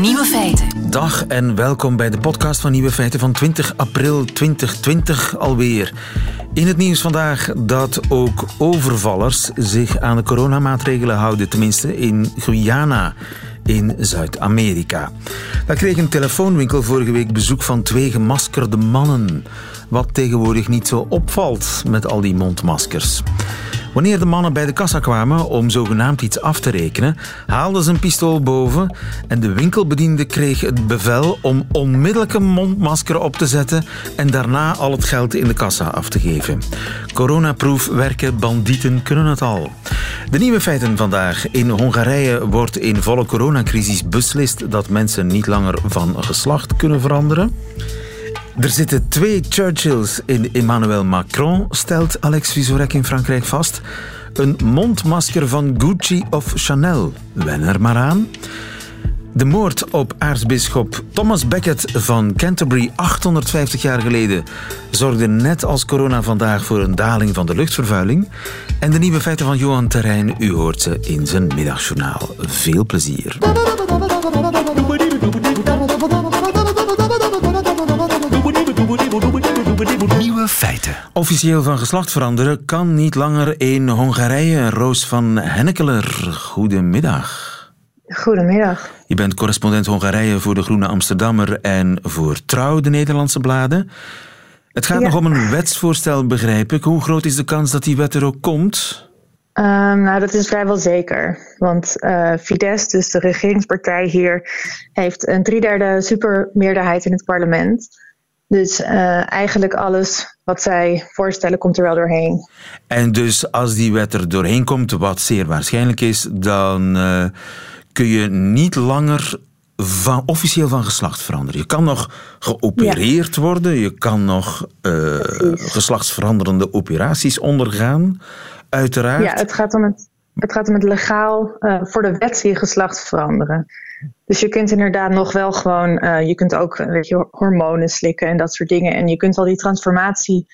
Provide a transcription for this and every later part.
Nieuwe feiten. Dag en welkom bij de podcast van Nieuwe Feiten van 20 april 2020 alweer. In het nieuws vandaag dat ook overvallers zich aan de coronamaatregelen houden, tenminste in Guyana in Zuid-Amerika. Daar kreeg een telefoonwinkel vorige week bezoek van twee gemaskerde mannen. Wat tegenwoordig niet zo opvalt met al die mondmaskers. Wanneer de mannen bij de kassa kwamen om zogenaamd iets af te rekenen, haalden ze een pistool boven en de winkelbediende kreeg het bevel om onmiddellijk een mondmasker op te zetten en daarna al het geld in de kassa af te geven. Coronaproof werken, bandieten kunnen het al. De nieuwe feiten vandaag. In Hongarije wordt in volle coronacrisis beslist dat mensen niet langer van geslacht kunnen veranderen. Er zitten twee Churchills in Emmanuel Macron, stelt Alex Visorek in Frankrijk vast. Een mondmasker van Gucci of Chanel. Wen er maar aan. De moord op aartsbisschop Thomas Becket van Canterbury 850 jaar geleden zorgde net als corona vandaag voor een daling van de luchtvervuiling. En de nieuwe feiten van Johan Terrein, u hoort ze in zijn middagjournaal. Veel plezier. Nieuwe feiten. Officieel van geslacht veranderen kan niet langer in Hongarije. Roos van Hennekeler, goedemiddag. Goedemiddag. Je bent correspondent Hongarije voor de Groene Amsterdammer en voor Trouw, de Nederlandse bladen. Het gaat Ja. nog om een wetsvoorstel, begrijp ik. Hoe groot is de kans dat die wet er ook komt? Ehm, nou, dat is vrijwel zeker. Want eh Fidesz, dus de regeringspartij hier, heeft een driederde supermeerderheid in het parlement. Dus eh, eigenlijk alles wat zij voorstellen komt er wel doorheen. En dus als die wet er doorheen komt, wat zeer waarschijnlijk is, dan eh, kun je niet langer van, officieel van geslacht veranderen. Je kan nog geopereerd worden, je kan nog eh, geslachtsveranderende operaties ondergaan, uiteraard. Ja, het gaat om het, het, gaat om het legaal eh, voor de wet je geslacht veranderen. Dus je kunt inderdaad nog wel gewoon, eh, je kunt ook eh, weet je, hormonen slikken en dat soort dingen. En je kunt al die transformatie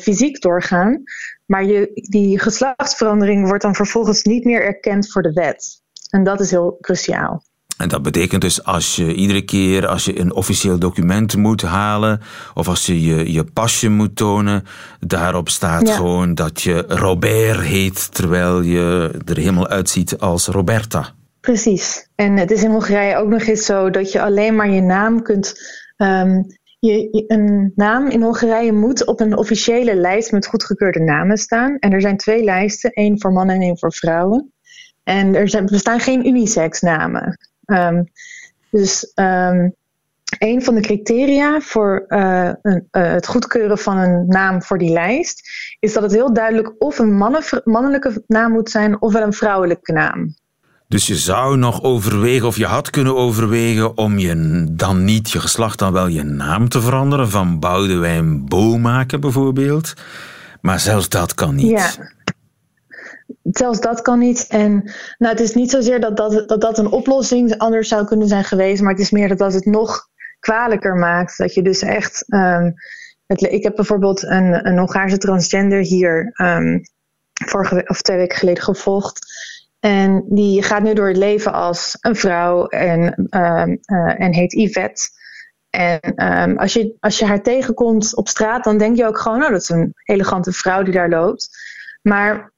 fysiek doorgaan. Maar je, die geslachtsverandering wordt dan vervolgens niet meer erkend voor de wet. En dat is heel cruciaal. En dat betekent dus als je iedere keer als je een officieel document moet halen of als je je, je pasje moet tonen, daarop staat Ja. gewoon dat je Robert heet terwijl je er helemaal uitziet als Roberta. Precies. En het is in Hongarije ook nog eens zo dat je alleen maar je naam kunt. ehm, je, je- een naam in Hongarije moet op een officiële lijst met goedgekeurde namen staan. En er zijn twee lijsten, één voor mannen en één voor vrouwen. En er zijn, bestaan geen unisex namen. Ehm, dus ehm, een van de criteria voor eh, een, eh, het goedkeuren van een naam voor die lijst is dat het heel duidelijk of een mannelijke naam moet zijn ofwel een vrouwelijke naam. Dus je zou nog overwegen, of je had kunnen overwegen, om je dan niet je geslacht, dan wel je naam te veranderen. Van Boudewijn Bomaken bijvoorbeeld. Maar zelfs dat kan niet. Ja. Zelfs dat kan niet. En nou, het is niet zozeer dat dat, dat dat een oplossing anders zou kunnen zijn geweest, maar het is meer dat dat het nog kwalijker maakt. Dat je dus echt. ehm, ik heb bijvoorbeeld een, een Hongaarse transgender hier ehm, vorige of twee weken geleden gevolgd. En die gaat nu door het leven als een vrouw en, ehm, eh, en heet Yvette. En als, je, als je haar tegenkomt op straat, dan denk je ook gewoon, oh, dat is een elegante vrouw die daar loopt. Maar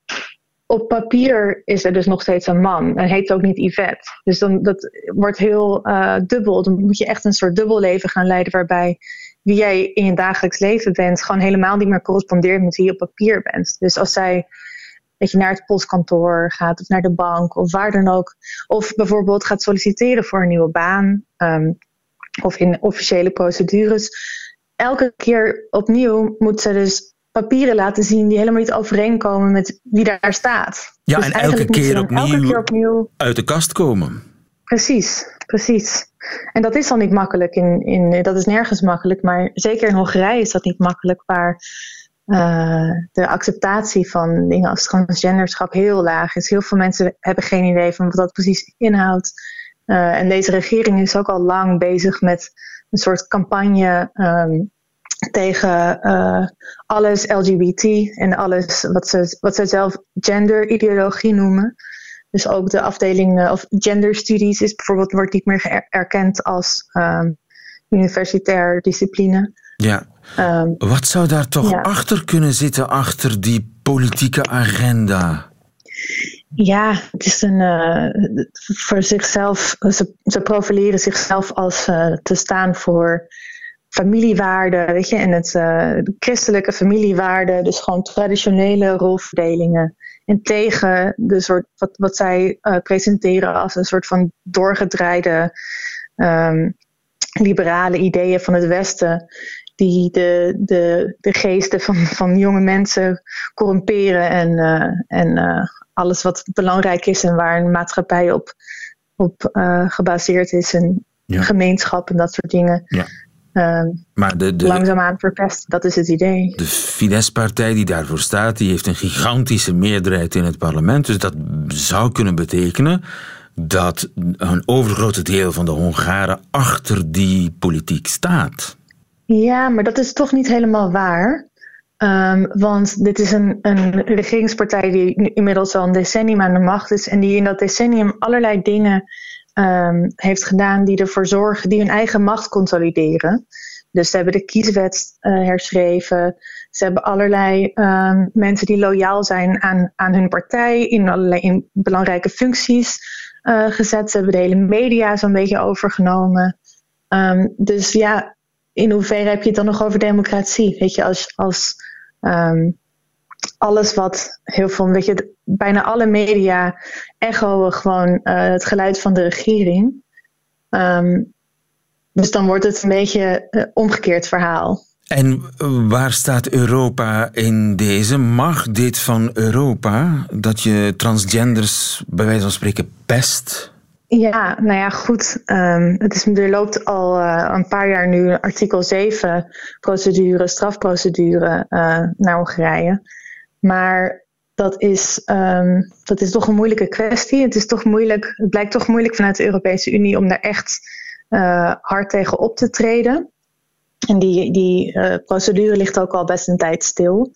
op papier is er dus nog steeds een man en heet ook niet Yvette. Dus dan, dat wordt heel eh, dubbel. Dan moet je echt een soort dubbel leven gaan leiden waarbij wie jij in je dagelijks leven bent gewoon helemaal niet meer correspondeert met wie je op papier bent. Dus als zij dat je naar het postkantoor gaat of naar de bank of waar dan ook. Of bijvoorbeeld gaat solliciteren voor een nieuwe baan ehm, of in officiële procedures. Elke keer opnieuw moet ze dus papieren laten zien die helemaal niet overeenkomen met wie daar staat. Ja, Dus en elke keer dan opnieuw- Elke keer opnieuw. Uit de kast komen. Precies, precies. En dat is al niet makkelijk. In, in, dat is nergens makkelijk. Maar zeker in Hongarije is dat niet makkelijk. Waar eh, de acceptatie van dingen als transgenderschap heel laag is. Heel veel mensen hebben geen idee van wat dat precies inhoudt. Eh, en deze regering is ook al lang bezig met een soort campagne ehm, tegen eh, alles LGBT en alles wat ze, wat ze zelf genderideologie noemen. Dus ook de afdeling of genderstudies is bijvoorbeeld wordt niet meer erkend als ehm, universitair discipline. Ja. Ehm, Wat zou daar toch achter kunnen zitten, achter die politieke agenda? Ja, het is een uh, voor zichzelf, ze, ze profileren zichzelf als uh, te staan voor familiewaarden, weet je, en het uh, christelijke familiewaarden, dus gewoon traditionele rolverdelingen. En tegen de soort, wat, wat zij presenteren als een soort van doorgedraaide um, liberale ideeën van het Westen, die de, de, de geesten van, van jonge mensen corrumperen en, uh, en alles wat belangrijk is en waar een maatschappij op, op gebaseerd is en ja. gemeenschap en dat soort dingen. Ja. Uh, maar de, de, langzaamaan verpest, dat is het idee. De Fidesz-partij die daarvoor staat, die heeft een gigantische meerderheid in het parlement. Dus dat zou kunnen betekenen dat een overgrote deel van de Hongaren achter die politiek staat. Ja, maar dat is toch niet helemaal waar. Um, want dit is een, een regeringspartij die inmiddels al een decennium aan de macht is en die in dat decennium allerlei dingen um, heeft gedaan die ervoor zorgen, die hun eigen macht consolideren. Dus ze hebben de kieswet uh, herschreven. Ze hebben allerlei um, mensen die loyaal zijn aan, aan hun partij in allerlei in belangrijke functies uh, gezet. Ze hebben de hele media zo'n beetje overgenomen. Um, dus ja, in hoeverre heb je het dan nog over democratie? Weet je, als, als alles wat heel veel, weet je, bijna alle media echoen gewoon uh, het geluid van de regering. Um, dus dan wordt het een beetje een omgekeerd verhaal. En waar staat Europa in deze? Mag dit van Europa dat je transgenders bij wijze van spreken pest? Ja, nou ja, goed. Um, het is, er loopt al uh, een paar jaar nu artikel 7 procedure, strafprocedure uh, naar Hongarije. Maar dat is, um, dat is toch een moeilijke kwestie. Het, is toch moeilijk, het blijkt toch moeilijk vanuit de Europese Unie om daar echt uh, hard tegen op te treden. En die, die procedure ligt ook al best een tijd stil.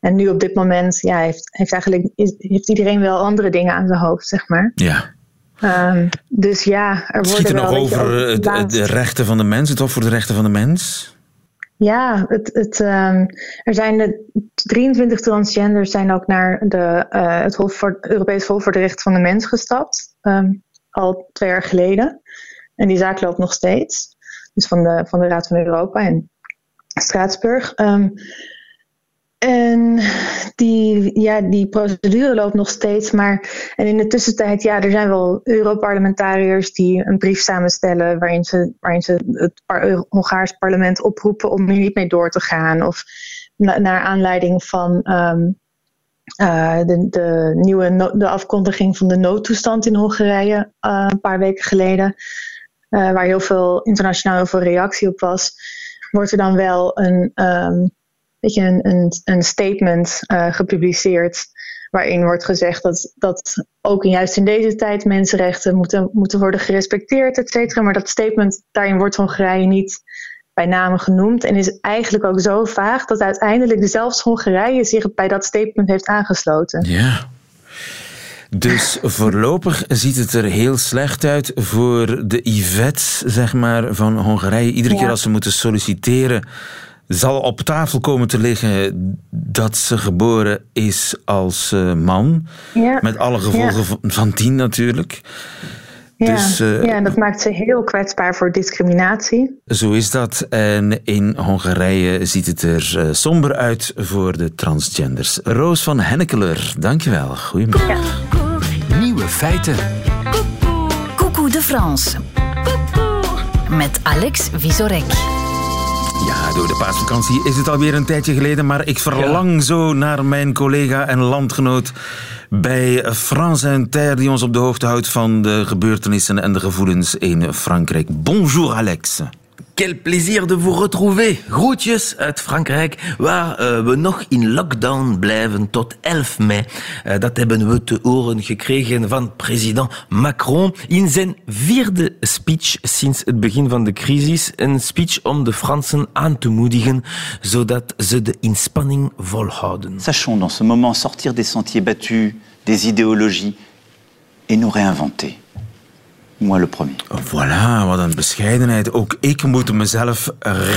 En nu op dit moment ja, heeft, heeft, eigenlijk, is, heeft iedereen wel andere dingen aan zijn hoofd, zeg maar. Ja. Um, dus ja, er worden het nog over de, rechten van de mens, het Hof voor de Rechten van de Mens? Ja, het, het, um, er zijn de 23 transgenders zijn ook naar de, uh, het Hof voor, Europees Hof voor de Rechten van de Mens gestapt. Um, al twee jaar geleden. En die zaak loopt nog steeds. Dus van de, van de Raad van Europa in Straatsburg. Um, en die, ja, die procedure loopt nog steeds. Maar en in de tussentijd, ja, er zijn wel Europarlementariërs die een brief samenstellen waarin ze, waarin ze het Hongaars parlement oproepen om hier niet mee door te gaan. Of na, naar aanleiding van um, uh, de, de, nieuwe de afkondiging van de noodtoestand in Hongarije uh, een paar weken geleden. Uh, waar heel veel internationaal veel reactie op was. Wordt er dan wel een. Um, weet je, een, een, een statement uh, gepubliceerd. Waarin wordt gezegd dat, dat ook juist in deze tijd mensenrechten moeten, moeten worden gerespecteerd, et cetera. Maar dat statement, daarin wordt Hongarije niet bij name genoemd. En is eigenlijk ook zo vaag dat uiteindelijk zelfs Hongarije zich bij dat statement heeft aangesloten. Ja. Dus voorlopig ziet het er heel slecht uit voor de Yvette, zeg maar, van Hongarije. Iedere keer als ze moeten solliciteren zal op tafel komen te liggen dat ze geboren is als uh, man. Ja. Met alle gevolgen van, van dien natuurlijk. Ja, dus, uh, ja, dat maakt ze heel kwetsbaar voor discriminatie. Zo is dat. En in Hongarije ziet het er uh, somber uit voor de transgenders. Roos van Hennekeler, dankjewel. Goedemiddag. Ja. Nieuwe feiten. Coucou de France. Met Alex Visorek. Ja, door de paasvakantie is het alweer een tijdje geleden, maar ik verlang zo naar mijn collega en landgenoot bij France Inter, die ons op de hoogte houdt van de gebeurtenissen en de gevoelens in Frankrijk. Bonjour Alex. Quel plaisir de vous retrouver. Groetjes uit Frankrijk, waar uh, we nog in lockdown blijven tot 11 mei. Uh, dat hebben we te horen gekregen van president Macron in zijn vierde speech sinds het begin van de crisis. Een speech om de Fransen aan te moedigen, zodat ze de inspanning volhouden. Sachons dans ce moment sortir des sentiers battus, des idéologies et nous réinventer. Moi le premier. Voilà, wat een bescheidenheid. Ook ik moet mezelf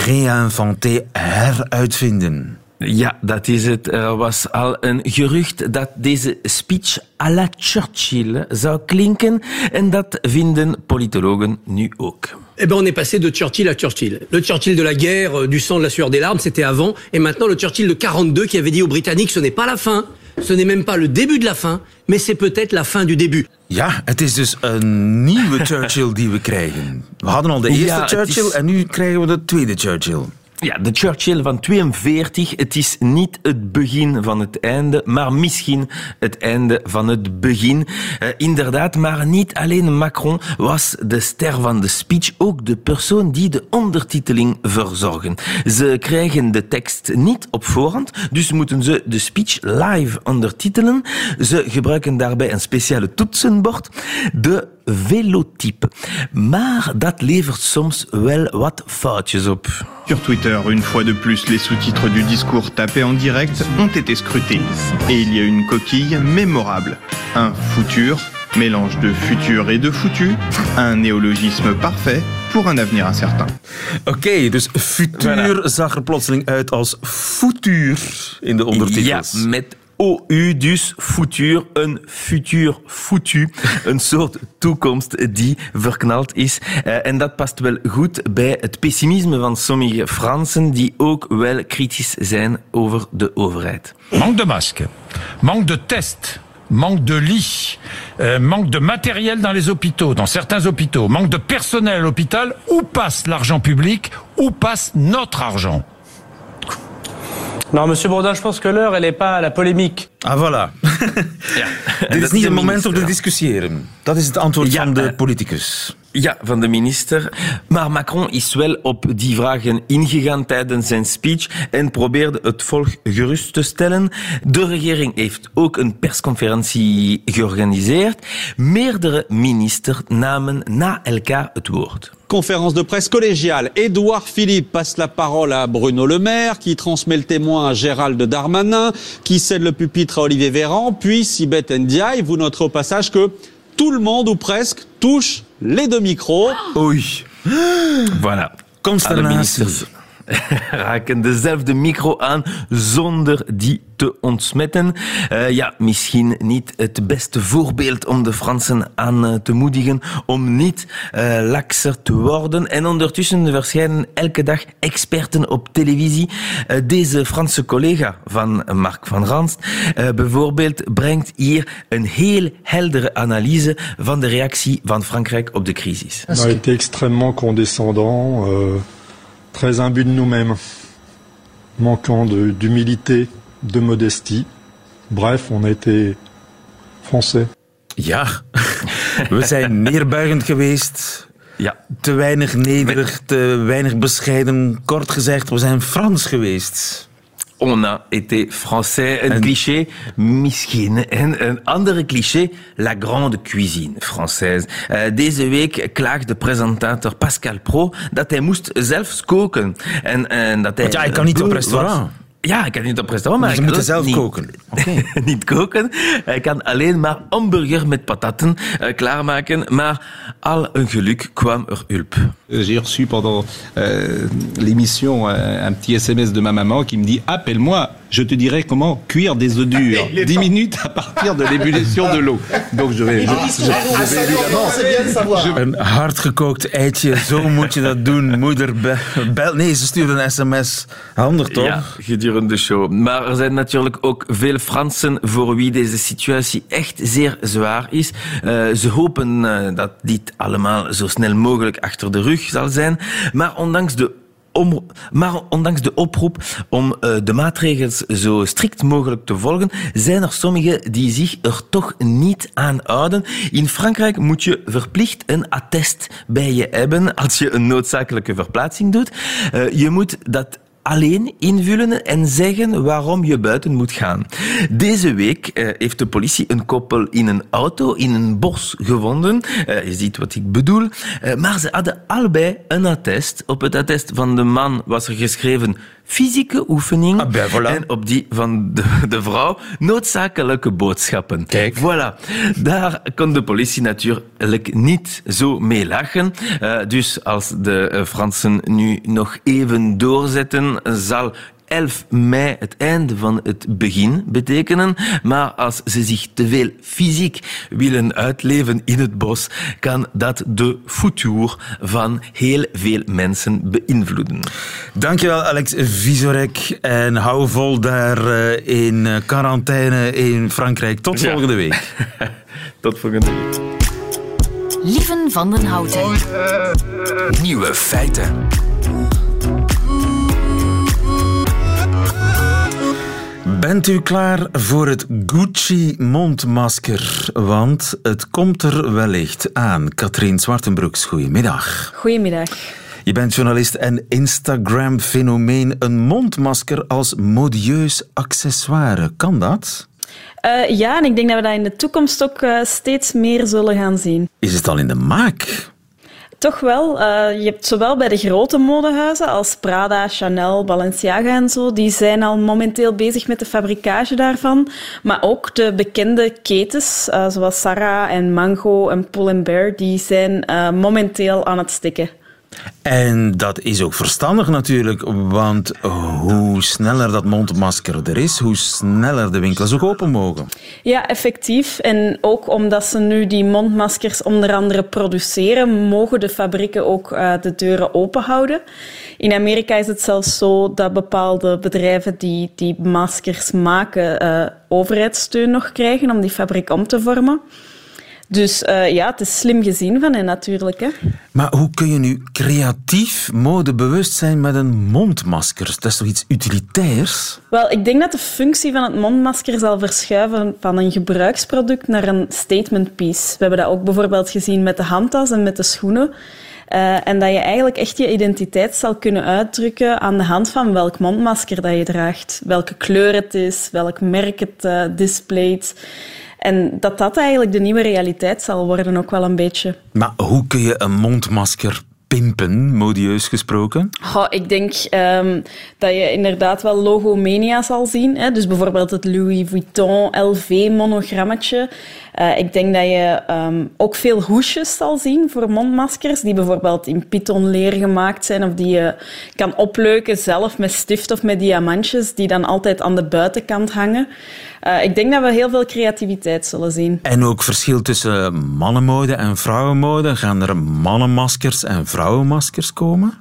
réinventer, heruitvinden. Ja, dat is het. Er was al een gerucht dat deze speech à la Churchill zou klinken. En dat vinden politologen nu ook. Eh ben, on est passé de Churchill à Churchill. Le Churchill de la guerre, euh, du sang, de la sueur, des larmes, c'était avant. Et maintenant, le Churchill de 42 qui avait dit aux Britanniques, ce n'est pas la fin. Ce n'est même pas le début de la fin, mais c'est peut-être la fin du début. Ja, het is dus een nieuwe Churchill die we krijgen. We hadden al de eerste Ja, Churchill is- en nu krijgen we de tweede Churchill. Ja, de Churchill van 42. Het is niet het begin van het einde, maar misschien het einde van het begin. Eh, inderdaad, maar niet alleen Macron was de ster van de speech, ook de persoon die de ondertiteling verzorgen. Ze krijgen de tekst niet op voorhand, dus moeten ze de speech live ondertitelen. Ze gebruiken daarbij een speciale toetsenbord, de velotype. Maar dat levert soms wel wat foutjes op. Sur Twitter, une fois de plus, les sous-titres du discours tapé en direct ont été scrutés. Et il y a une coquille mémorable. Un futur, mélange de futur et de foutu, un néologisme parfait pour un avenir incertain. Oké, dus futuur zag er plotseling uit als futuur in de ondertitels. Ja, met OU, dus futur, een futur foutu. Een soort toekomst die verknald is. Eh, en dat past wel goed bij het pessimisme van sommige Fransen die ook wel kritisch zijn over de overheid. Manque de masques, manque de tests, manque de lits, euh, manque de matériel dans les hôpitaux, dans certains hôpitaux, manque de personnel à l'hôpital. Où passe l'argent public Où passe notre argent Non, monsieur Bourdin, je pense que l'heure, elle n'est pas à la polémique. Ah, voilà. Ja, Dit is niet de het moment om te discussiëren. Dat is het antwoord Ja, van de politicus. Ja, van de minister. Maar Macron is wel op die vragen ingegaan tijdens zijn speech en probeerde het volk gerust te stellen. De regering heeft ook een persconferentie georganiseerd. Meerdere ministers namen na elkaar het woord. Conférence de presse collégiale. Édouard Philippe passe la parole à Bruno Le Maire, qui transmet le témoin à Gérald Darmanin, qui cède le pupitre à Olivier Véran, puis Sibeth Ndiaye. Vous noterez au passage que tout le monde, ou presque, touche les deux micros. Oui. voilà. Constantin. raken dezelfde micro aan zonder die te ontsmetten. Eh, ja, misschien niet het beste voorbeeld om de Fransen aan eh, te moedigen om niet eh lakser te worden. En ondertussen verschijnen elke dag experten op televisie. Deze Franse collega van Mark van Ranst bijvoorbeeld brengt hier een heel heldere analyse van de reactie van Frankrijk op de crisis. A été extrêmement condescendants, euh, très imbus de nous-mêmes, manquant de- d'humilité, de, modestie. Bref, on a été français. Ja, we zijn neerbuigend geweest. Ja, Te weinig nederig, te weinig bescheiden. Kort gezegd, we zijn Frans geweest. On a été français. Een cliché, misschien. En een andere cliché, la grande cuisine française. Eh, deze week klaagde presentator Pascal Pro dat hij moest zelfs koken. En, en dat hij Want ja, hij kan niet op restaurant. was. Ja, hij kan niet op restaurant, maar Dus ook zelf niet, koken. niet koken. Hij kan alleen maar hamburger met patatten eh, klaarmaken. Maar al een geluk kwam er hulp. J'ai reçu pendant euh, l'émission euh, un petit SMS de ma maman qui me dit Appelle-moi, je te dirai comment cuire des œufs durs. 10 minutes à partir de l'ébullition de l'eau. Donc je vais, je, je- je vais évidemment. Een hardgekookt eitje, zo moet je dat doen. Moeder, be- bel. Nee, ze stuurde een sms. Handig toch? Ja, gedurende de show. Maar er zijn natuurlijk ook veel Fransen voor wie deze situatie echt zeer zwaar is. Eh, ze hopen eh, dat dit allemaal zo snel mogelijk achter de rug zal zijn. Maar ondanks de om, maar ondanks de oproep om eh, de maatregels zo strikt mogelijk te volgen, zijn er sommigen die zich er toch niet aan houden. In Frankrijk moet je verplicht een attest bij je hebben als je een noodzakelijke verplaatsing doet. Eh, je moet dat alleen invullen en zeggen waarom je buiten moet gaan. Deze week eh, heeft de politie een koppel in een auto in een bos gevonden. Eh, je ziet wat ik bedoel. Eh, maar ze hadden allebei een attest. Op het attest van de man was er geschreven fysieke oefening. Ah, ben, voilà. En op die van de, de vrouw noodzakelijke boodschappen. Kijk. Voilà. Daar kon de politie natuurlijk niet zo mee lachen. Uh, dus als de uh, Fransen nu nog even doorzetten, zal 11 mei het einde van het begin betekenen. Maar als ze zich te veel fysiek willen uitleven in het bos, kan dat de futur van heel veel mensen beïnvloeden. Dankjewel, Alex Visorek. En hou vol daar uh, in quarantaine in Frankrijk. Tot ja. volgende week. Tot volgende week. Lieven van den Houten. Nieuwe feiten. Bent u klaar voor het Gucci-mondmasker? Want het komt er wellicht aan. Katrien Zwartenbroeks, goedemiddag. Goedemiddag. Je bent journalist en Instagram-fenomeen. Een mondmasker als modieus accessoire. Kan dat? Uh, ja, en ik denk dat we dat in de toekomst ook uh, steeds meer zullen gaan zien. Is het al in de maak? Toch wel. Uh, je hebt zowel bij de grote modehuizen als Prada, Chanel, Balenciaga en zo, die zijn al momenteel bezig met de fabricage daarvan. Maar ook de bekende ketens, uh, zoals Sarah en Mango en Pull Bear, die zijn uh, momenteel aan het stikken. En dat is ook verstandig natuurlijk, want hoe sneller dat mondmasker er is, hoe sneller de winkels ook open mogen. Ja, effectief. En ook omdat ze nu die mondmaskers onder andere produceren, mogen de fabrieken ook uh, de deuren open houden. In Amerika is het zelfs zo dat bepaalde bedrijven die die maskers maken, uh, overheidssteun nog krijgen om die fabriek om te vormen. Dus uh, ja, het is slim gezien van hen natuurlijk. Hè. Maar hoe kun je nu creatief modebewust zijn met een mondmasker? Dat is toch iets utilitairs? Wel, ik denk dat de functie van het mondmasker zal verschuiven van een gebruiksproduct naar een statement piece. We hebben dat ook bijvoorbeeld gezien met de handtas en met de schoenen. Uh, en dat je eigenlijk echt je identiteit zal kunnen uitdrukken aan de hand van welk mondmasker dat je draagt. Welke kleur het is, welk merk het uh, displayt. En dat dat eigenlijk de nieuwe realiteit zal worden, ook wel een beetje. Maar hoe kun je een mondmasker pimpen, modieus gesproken? Oh, ik denk um, dat je inderdaad wel logomania zal zien. Hè? Dus bijvoorbeeld het Louis Vuitton LV-monogrammetje. Uh, ik denk dat je um, ook veel hoesjes zal zien voor mondmaskers, die bijvoorbeeld in pythonleer gemaakt zijn of die je kan opleuken zelf met stift of met diamantjes, die dan altijd aan de buitenkant hangen. Uh, ik denk dat we heel veel creativiteit zullen zien. En ook verschil tussen mannenmode en vrouwenmode. Gaan er mannenmaskers en vrouwenmaskers komen?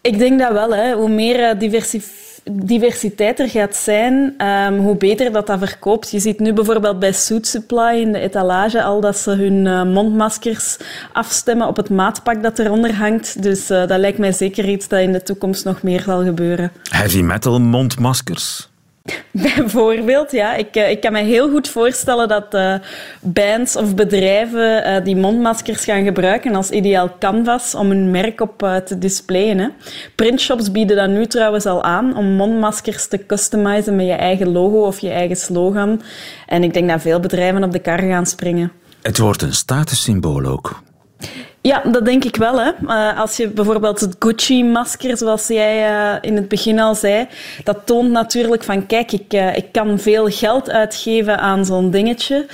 Ik denk dat wel. Hè. Hoe meer diversiteit er gaat zijn, um, hoe beter dat dat verkoopt. Je ziet nu bijvoorbeeld bij Suit Supply in de etalage al dat ze hun uh, mondmaskers afstemmen op het maatpak dat eronder hangt. Dus uh, dat lijkt mij zeker iets dat in de toekomst nog meer zal gebeuren. Heavy metal mondmaskers? Bijvoorbeeld, ja. Ik, ik kan me heel goed voorstellen dat uh, bands of bedrijven uh, die mondmaskers gaan gebruiken als ideaal canvas om hun merk op te displayen. Hè. Printshops bieden dat nu trouwens al aan om mondmaskers te customizen met je eigen logo of je eigen slogan. En ik denk dat veel bedrijven op de kar gaan springen. Het wordt een statussymbool ook. Ja, dat denk ik wel. Hè. Uh, als je bijvoorbeeld het Gucci-masker, zoals jij uh, in het begin al zei, dat toont natuurlijk van, kijk, ik, uh, ik kan veel geld uitgeven aan zo'n dingetje.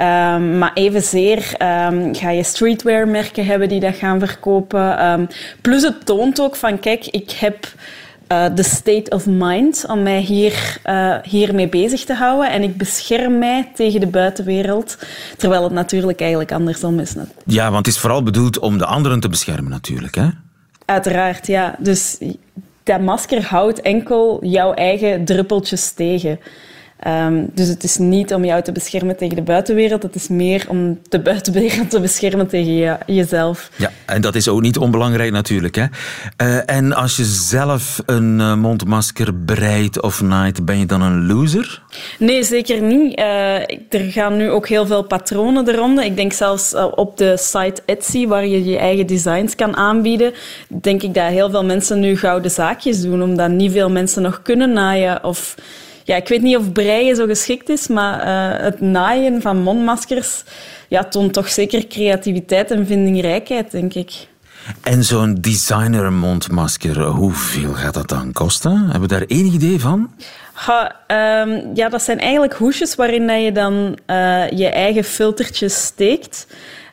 Um, maar evenzeer um, ga je streetwear-merken hebben die dat gaan verkopen. Um, plus het toont ook van, kijk, ik heb de uh, state of mind om mij hier, uh, hiermee bezig te houden. En ik bescherm mij tegen de buitenwereld, terwijl het natuurlijk eigenlijk andersom is. Ja, want het is vooral bedoeld om de anderen te beschermen natuurlijk, hè? Uiteraard, ja. Dus dat masker houdt enkel jouw eigen druppeltjes tegen. Um, dus het is niet om jou te beschermen tegen de buitenwereld, het is meer om de buitenwereld te beschermen tegen je, jezelf. Ja, en dat is ook niet onbelangrijk natuurlijk. Hè? Uh, en als je zelf een uh, mondmasker breidt of naait, ben je dan een loser? Nee, zeker niet. Uh, er gaan nu ook heel veel patronen eronder. Ik denk zelfs op de site Etsy, waar je je eigen designs kan aanbieden, denk ik dat heel veel mensen nu gouden zaakjes doen, omdat niet veel mensen nog kunnen naaien of ja, ik weet niet of breien zo geschikt is, maar uh, het naaien van mondmaskers ja, toont toch zeker creativiteit en vindingrijkheid, denk ik. En zo'n designer mondmasker, hoeveel gaat dat dan kosten? Hebben we daar enig idee van? Ha, ehm, ja, dat zijn eigenlijk hoesjes waarin dat je dan uh, je eigen filtertjes steekt.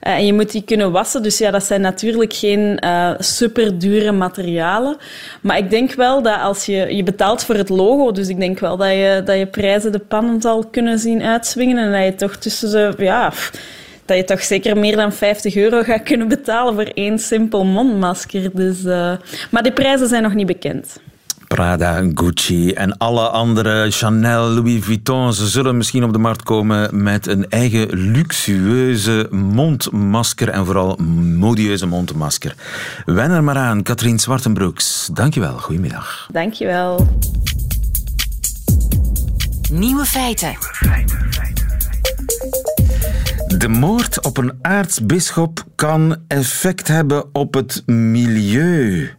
Uh, en je moet die kunnen wassen. Dus ja, dat zijn natuurlijk geen uh, super dure materialen. Maar ik denk wel dat als je... Je betaalt voor het logo, dus ik denk wel dat je, dat je prijzen de pannen zal kunnen zien uitswingen. En dat je toch tussen de... Ja, dat je toch zeker meer dan 50 euro gaat kunnen betalen voor één simpel mondmasker. Dus, uh, maar die prijzen zijn nog niet bekend. Prada, Gucci en alle andere Chanel, Louis Vuitton, ze zullen misschien op de markt komen met een eigen luxueuze mondmasker en vooral modieuze mondmasker. Wen er maar aan, Katrien Zwartenbroeks. Dankjewel, goedemiddag. Dankjewel. Nieuwe feiten. De moord op een aartsbisschop kan effect hebben op het milieu.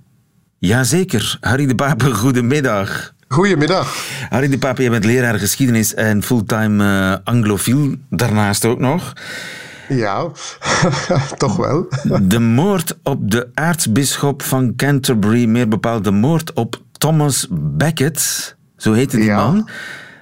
Jazeker. Harry de Pape, goedemiddag. Goedemiddag. Harry de Pape, je bent leraar geschiedenis en fulltime uh, anglofiel, daarnaast ook nog. Ja, toch wel. de moord op de aartsbisschop van Canterbury, meer bepaald de moord op Thomas Becket, zo heette die ja. man,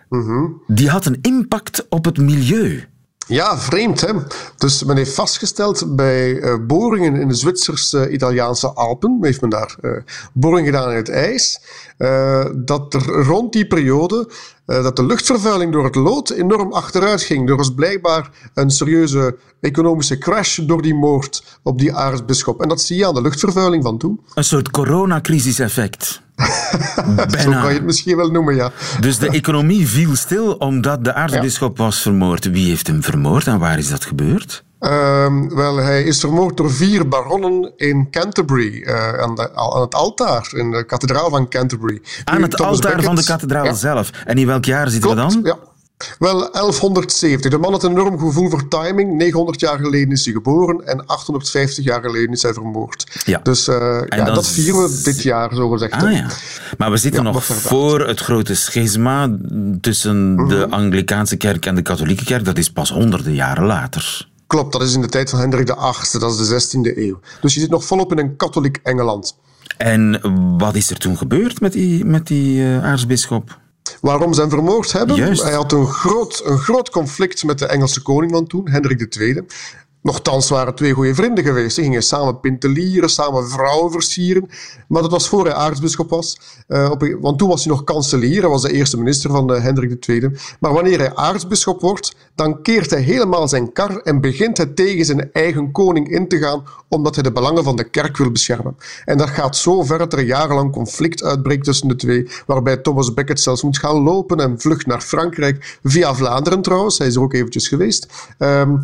mm -hmm. die had een impact op het milieu. Ja, vreemd hè. Dus men heeft vastgesteld bij uh, boringen in de Zwitsers-Italiaanse uh, Alpen, heeft men daar uh, boringen gedaan in het ijs, uh, dat er rond die periode dat de luchtvervuiling door het lood enorm achteruit ging. Er was blijkbaar een serieuze economische crash door die moord op die aartsbisschop. En dat zie je aan de luchtvervuiling van toen. Een soort coronacrisis-effect. Zo kan je het misschien wel noemen, ja. Dus de economie viel stil omdat de aartsbisschop ja. was vermoord. Wie heeft hem vermoord en waar is dat gebeurd? Um, wel, hij is vermoord door vier baronnen in Canterbury, uh, aan, de, aan, het altaar, in de kathedraal van Canterbury. Aan het Thomas altaar van de kathedraal ja, zelf. En in welk jaar zitten klopt, we dan? Ja. Wel, 1170. De man had een enorm gevoel voor timing. 900 jaar geleden is hij geboren en 850 jaar geleden is hij vermoord. Ja. Dus uh, ja, dat, dat vieren we dit jaar, zo gezegd. Ah, ja. Maar we zitten nog voor het grote schisma tussen -hmm. de Anglikaanse kerk en de katholieke kerk. Dat is pas honderden jaren later. Klopt, dat is in de tijd van Hendrik VIII, dat is de 16e eeuw. Dus je zit nog volop in een katholiek Engeland. En wat is er toen gebeurd met die, met die uh, aartsbisschop? Waarom ze hem vermoord hebben? Juist. Hij had een groot, een groot conflict met de Engelse koning van toen, Hendrik II. Nochtans waren twee goede vrienden geweest. Ze gingen samen pintelieren, samen vrouwen versieren. Maar dat was voor hij aartsbisschop was. Uh, op, want toen was hij nog kanselier. Hij was de eerste minister van uh, Hendrik II. Maar wanneer hij aartsbisschop wordt, dan keert hij helemaal zijn kar en begint hij tegen zijn eigen koning in te gaan, omdat hij de belangen van de kerk wil beschermen. En dat gaat zo ver dat er jarenlang conflict uitbreekt tussen de twee, waarbij Thomas Becket zelfs moet gaan lopen en vlucht naar Frankrijk, via Vlaanderen trouwens. Hij is er ook eventjes geweest. Um,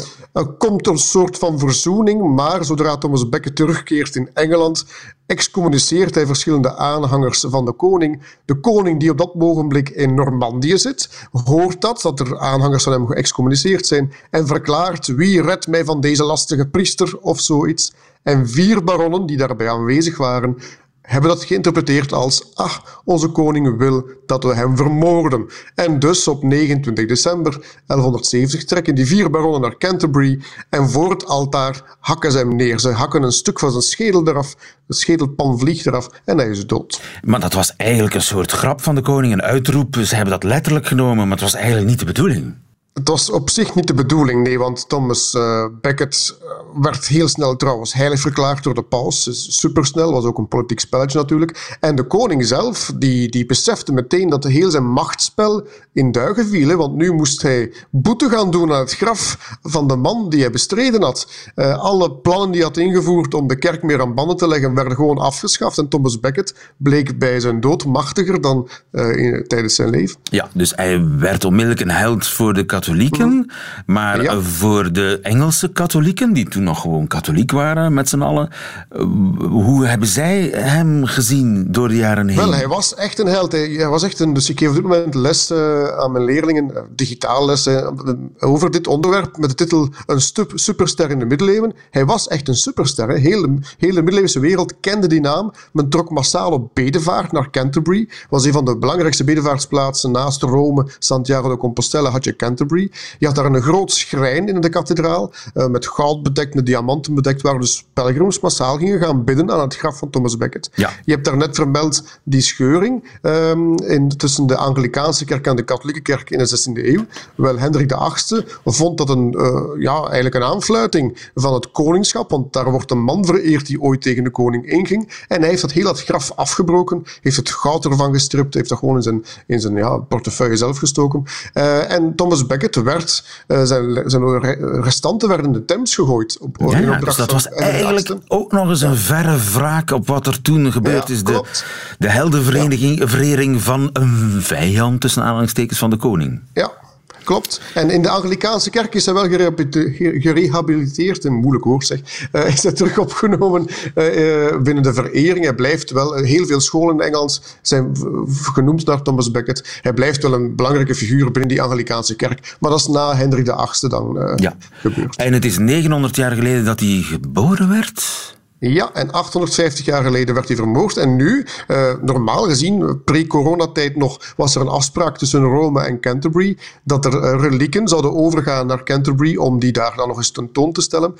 komt een soort van verzoening, maar zodra Thomas Becket terugkeert in Engeland, excommuniceert hij verschillende aanhangers van de koning. De koning die op dat ogenblik in Normandië zit, hoort dat, dat er aanhangers van hem geëxcommuniceerd zijn, en verklaart wie redt mij van deze lastige priester of zoiets. En vier baronnen die daarbij aanwezig waren, hebben dat geïnterpreteerd als ah, onze koning wil dat we hem vermoorden. En dus op 29 december 1170 trekken die vier baronnen naar Canterbury en voor het altaar hakken ze hem neer. Ze hakken een stuk van zijn schedel eraf, de schedelpan vliegt eraf en hij is dood. Maar dat was eigenlijk een soort grap van de koning, een uitroep. Ze hebben dat letterlijk genomen, maar het was eigenlijk niet de bedoeling. Het was op zich niet de bedoeling, nee, want Thomas uh, Becket werd heel snel trouwens heilig verklaard door de paus. Supersnel, was ook een politiek spelletje natuurlijk. En de koning zelf, die, die besefte meteen dat heel zijn machtsspel in duigen viel. Hè, want nu moest hij boete gaan doen aan het graf van de man die hij bestreden had. Uh, alle plannen die hij had ingevoerd om de kerk meer aan banden te leggen, werden gewoon afgeschaft. En Thomas Becket bleek bij zijn dood machtiger dan in, tijdens zijn leven. Ja, dus hij werd onmiddellijk een held voor de katholieken. Maar ja. voor de Engelse katholieken, die toen nog gewoon katholiek waren met z'n allen, hoe hebben zij hem gezien door de jaren heen? Wel, hij was echt een held. Hij was echt een, dus ik geef op dit moment les uh, aan mijn leerlingen, uh, digitaal les, uh, over dit onderwerp met de titel Een superster in de middeleeuwen. Hij was echt een superster. De, heel de middeleeuwse wereld kende die naam. Men trok massaal op bedevaart naar Canterbury. was een van de belangrijkste bedevaartsplaatsen naast Rome, Santiago de Compostela had je Canterbury. Je had daar een groot schrijn in de kathedraal, met goud bedekt, met diamanten bedekt, waar dus pelgrims massaal gingen gaan bidden aan het graf van Thomas Becket. Ja. Je hebt daar net vermeld die scheuring um, in, tussen de Anglikaanse kerk en de katholieke kerk in de 16e eeuw. Wel, Hendrik VIII vond dat een, uh, ja, eigenlijk een aanfluiting van het koningschap, want daar wordt een man vereerd die ooit tegen de koning inging. En hij heeft dat heel dat graf afgebroken, heeft het goud ervan gestript, heeft dat gewoon in zijn, in zijn ja, portefeuille zelf gestoken. Uh, en Thomas Becket werd, uh, zijn, zijn restanten werden in de Thames gegooid. Op, ja, ja, dus dat was eigenlijk ook nog eens een verre wraak op wat er toen gebeurd ja, is. De, de heldenvereniging van een vijand, tussen aanhalingstekens, van de koning. Ja, Klopt. En in de Anglikaanse kerk is hij wel gerehabiliteerd, een moeilijk woord zeg, uh, is hij terug opgenomen uh, binnen de verering. Hij blijft wel, heel veel scholen in Engeland zijn genoemd naar Thomas Becket. Hij blijft wel een belangrijke figuur binnen die Anglikaanse kerk. Maar dat is na Hendrik VIII dan uh, ja. gebeurd. En het is 900 jaar geleden dat hij geboren werd? Ja, en 850 jaar geleden werd hij vermoord. En nu, uh, normaal gezien, pre-coronatijd nog, was er een afspraak tussen Rome en Canterbury dat er uh, relieken zouden overgaan naar Canterbury om die daar dan nog eens tentoon te stellen.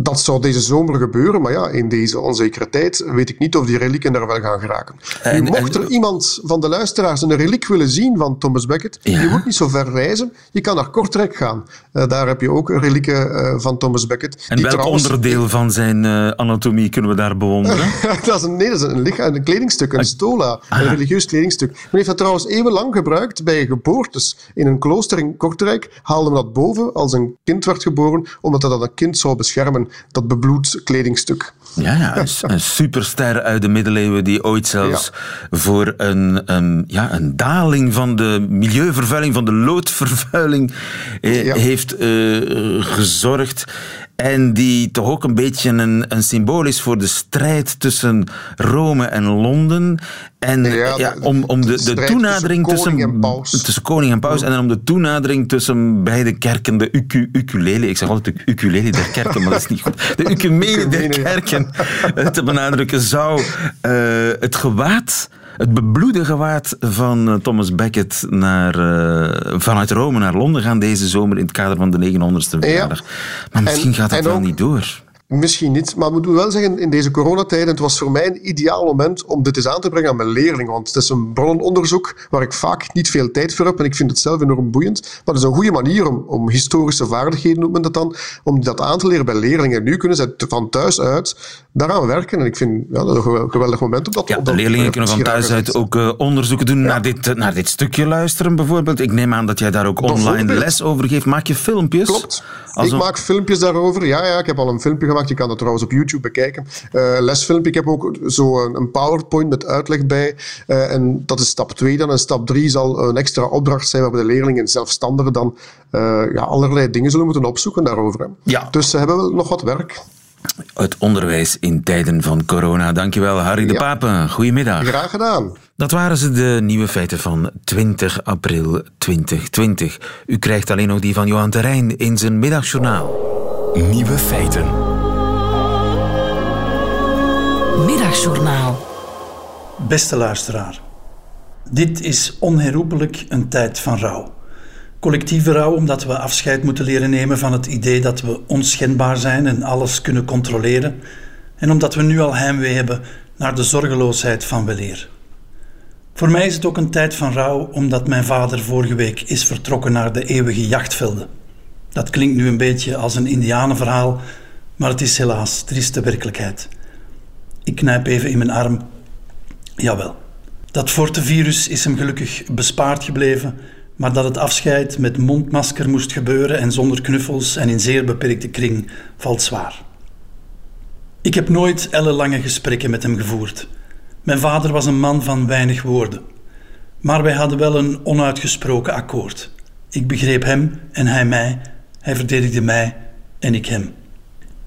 Dat zou deze zomer gebeuren, maar ja, in deze onzekere tijd weet ik niet of die relieken daar wel gaan geraken. En, nu, mocht er en... iemand van de luisteraars een reliek willen zien van Thomas Becket, ja. je moet niet zo ver reizen. Je kan naar Kortrijk gaan. Uh, daar heb je ook relieken uh, van Thomas Becket. En welk trouwens... onderdeel van zijn uh, anatomie kunnen we daar bewonderen? dat is een, nee, dat is een, lichaam, een kledingstuk, een stola, ah. een religieus kledingstuk. Men heeft dat trouwens eeuwenlang gebruikt bij geboortes. In een klooster in Kortrijk haalde men dat boven als een kind werd geboren, omdat dat een kind zou beschermen dat bebloed kledingstuk. Ja, ja een, een, superster uit de middeleeuwen die ooit zelfs ja. voor een, een, ja, een daling van de milieuvervuiling, van de loodvervuiling eh, ja. heeft uh, gezorgd. En die toch ook een beetje een, een symbool is voor de strijd tussen Rome en Londen. En ja, ja, om, om de, de toenadering tussen, tussen, tussen koning en paus. En dan om de toenadering tussen beide kerken, de uku, ukulele. Ik zeg altijd de ukulele der kerken, maar dat is niet goed. De ukumele der kerken te benadrukken zou uh, het gewaad het bebloede gewaad van Thomas Becket naar, uh, vanuit Rome naar Londen gaan deze zomer in het kader van de 900ste verjaardag. Ja. Maar misschien en, gaat het wel ook, niet door. Misschien niet, maar we moeten wel zeggen, in deze coronatijden, het was voor mij een ideaal moment om dit eens aan te brengen aan mijn leerlingen. Want het is een bronnenonderzoek waar ik vaak niet veel tijd voor heb en ik vind het zelf enorm boeiend. Maar het is een goede manier om, om historische vaardigheden, noemt men dat dan, om dat aan te leren bij leerlingen. Nu kunnen ze van thuis uit daaraan werken en ik vind ja, dat een geweldig moment om dat ja, op de leerlingen kunnen van thuis uit ook uh, onderzoeken doen, ja. naar, dit, naar dit stukje luisteren bijvoorbeeld. Ik neem aan dat jij daar ook online les over geeft. Maak je filmpjes? Klopt. Ik een... maak filmpjes daarover. Ja, ja, ik heb al een filmpje gemaakt. Je kan dat trouwens op YouTube bekijken. Uh, lesfilmpje. Ik heb ook zo een, een PowerPoint met uitleg bij. Uh, en dat is stap 2 dan. En stap 3 zal een extra opdracht zijn waarbij de leerlingen zelfstandig dan uh, ja, allerlei dingen zullen moeten opzoeken daarover. Hè. Ja. Dus ze hebben nog wat werk. Het onderwijs in tijden van corona. Dankjewel, Harry de ja. Pape. Goedemiddag. Graag gedaan. Dat waren ze, de nieuwe feiten van 20 april 2020. U krijgt alleen nog die van Johan Terrein in zijn middagjournaal. Nieuwe feiten. Middagjournaal. Beste luisteraar. Dit is onherroepelijk een tijd van rouw. Collectieve rouw omdat we afscheid moeten leren nemen van het idee dat we onschendbaar zijn en alles kunnen controleren. En omdat we nu al heimwee hebben naar de zorgeloosheid van weleer. Voor mij is het ook een tijd van rouw omdat mijn vader vorige week is vertrokken naar de eeuwige jachtvelden. Dat klinkt nu een beetje als een indianenverhaal, maar het is helaas trieste werkelijkheid. Ik knijp even in mijn arm. Jawel. Dat fortevirus is hem gelukkig bespaard gebleven, maar dat het afscheid met mondmasker moest gebeuren en zonder knuffels en in zeer beperkte kring valt zwaar. Ik heb nooit ellenlange gesprekken met hem gevoerd. Mijn vader was een man van weinig woorden. Maar wij hadden wel een onuitgesproken akkoord. Ik begreep hem en hij mij. Hij verdedigde mij en ik hem.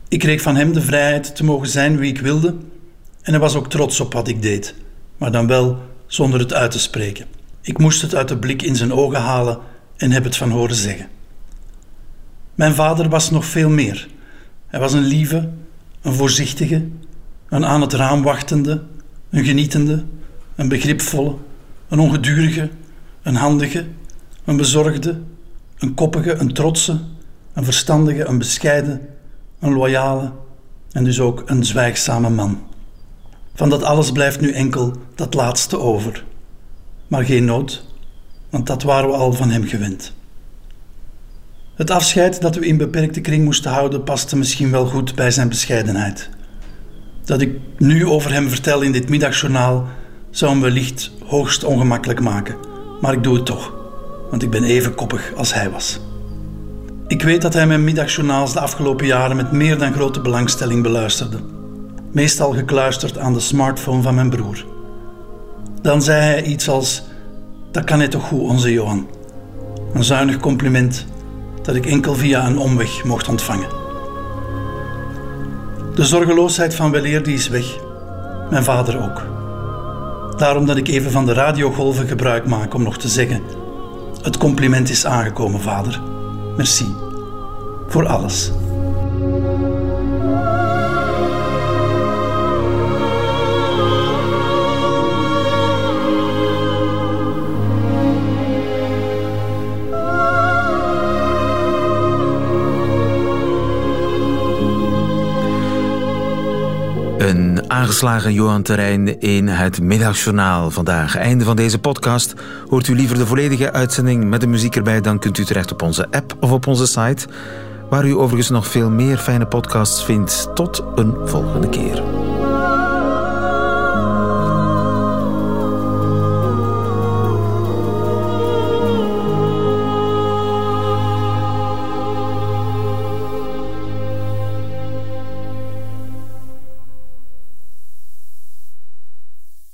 Ik kreeg van hem de vrijheid te mogen zijn wie ik wilde. En hij was ook trots op wat ik deed, maar dan wel zonder het uit te spreken. Ik moest het uit de blik in zijn ogen halen en heb het van horen zeggen. Mijn vader was nog veel meer. Hij was een lieve, een voorzichtige, een aan het raam wachtende, een genietende, een begripvolle, een ongedurige, een handige, een bezorgde, Een koppige, een trotse, een verstandige, een bescheiden, een loyale en dus ook een zwijgzame man. Van dat alles blijft nu enkel dat laatste over. Maar geen nood, want dat waren we al van hem gewend. Het afscheid dat we in beperkte kring moesten houden paste misschien wel goed bij zijn bescheidenheid. Dat ik nu over hem vertel in dit middagjournaal zou hem wellicht hoogst ongemakkelijk maken, maar ik doe het toch, want ik ben even koppig als hij was. Ik weet dat hij mijn middagjournaals de afgelopen jaren met meer dan grote belangstelling beluisterde, meestal gekluisterd aan de smartphone van mijn broer. Dan zei hij iets als: Dat kan hij toch goed, onze Johan. Een zuinig compliment dat ik enkel via een omweg mocht ontvangen. De zorgeloosheid van weleer die is weg. Mijn vader ook. Daarom dat ik even van de radiogolven gebruik maak om nog te zeggen: Het compliment is aangekomen, vader. Merci. Voor alles. Aangeslagen Johan Terrein in het middagjournaal vandaag. Einde van deze podcast. Hoort u liever de volledige uitzending met de muziek erbij, dan kunt u terecht op onze app of op onze site, waar u overigens nog veel meer fijne podcasts vindt. Tot een volgende keer.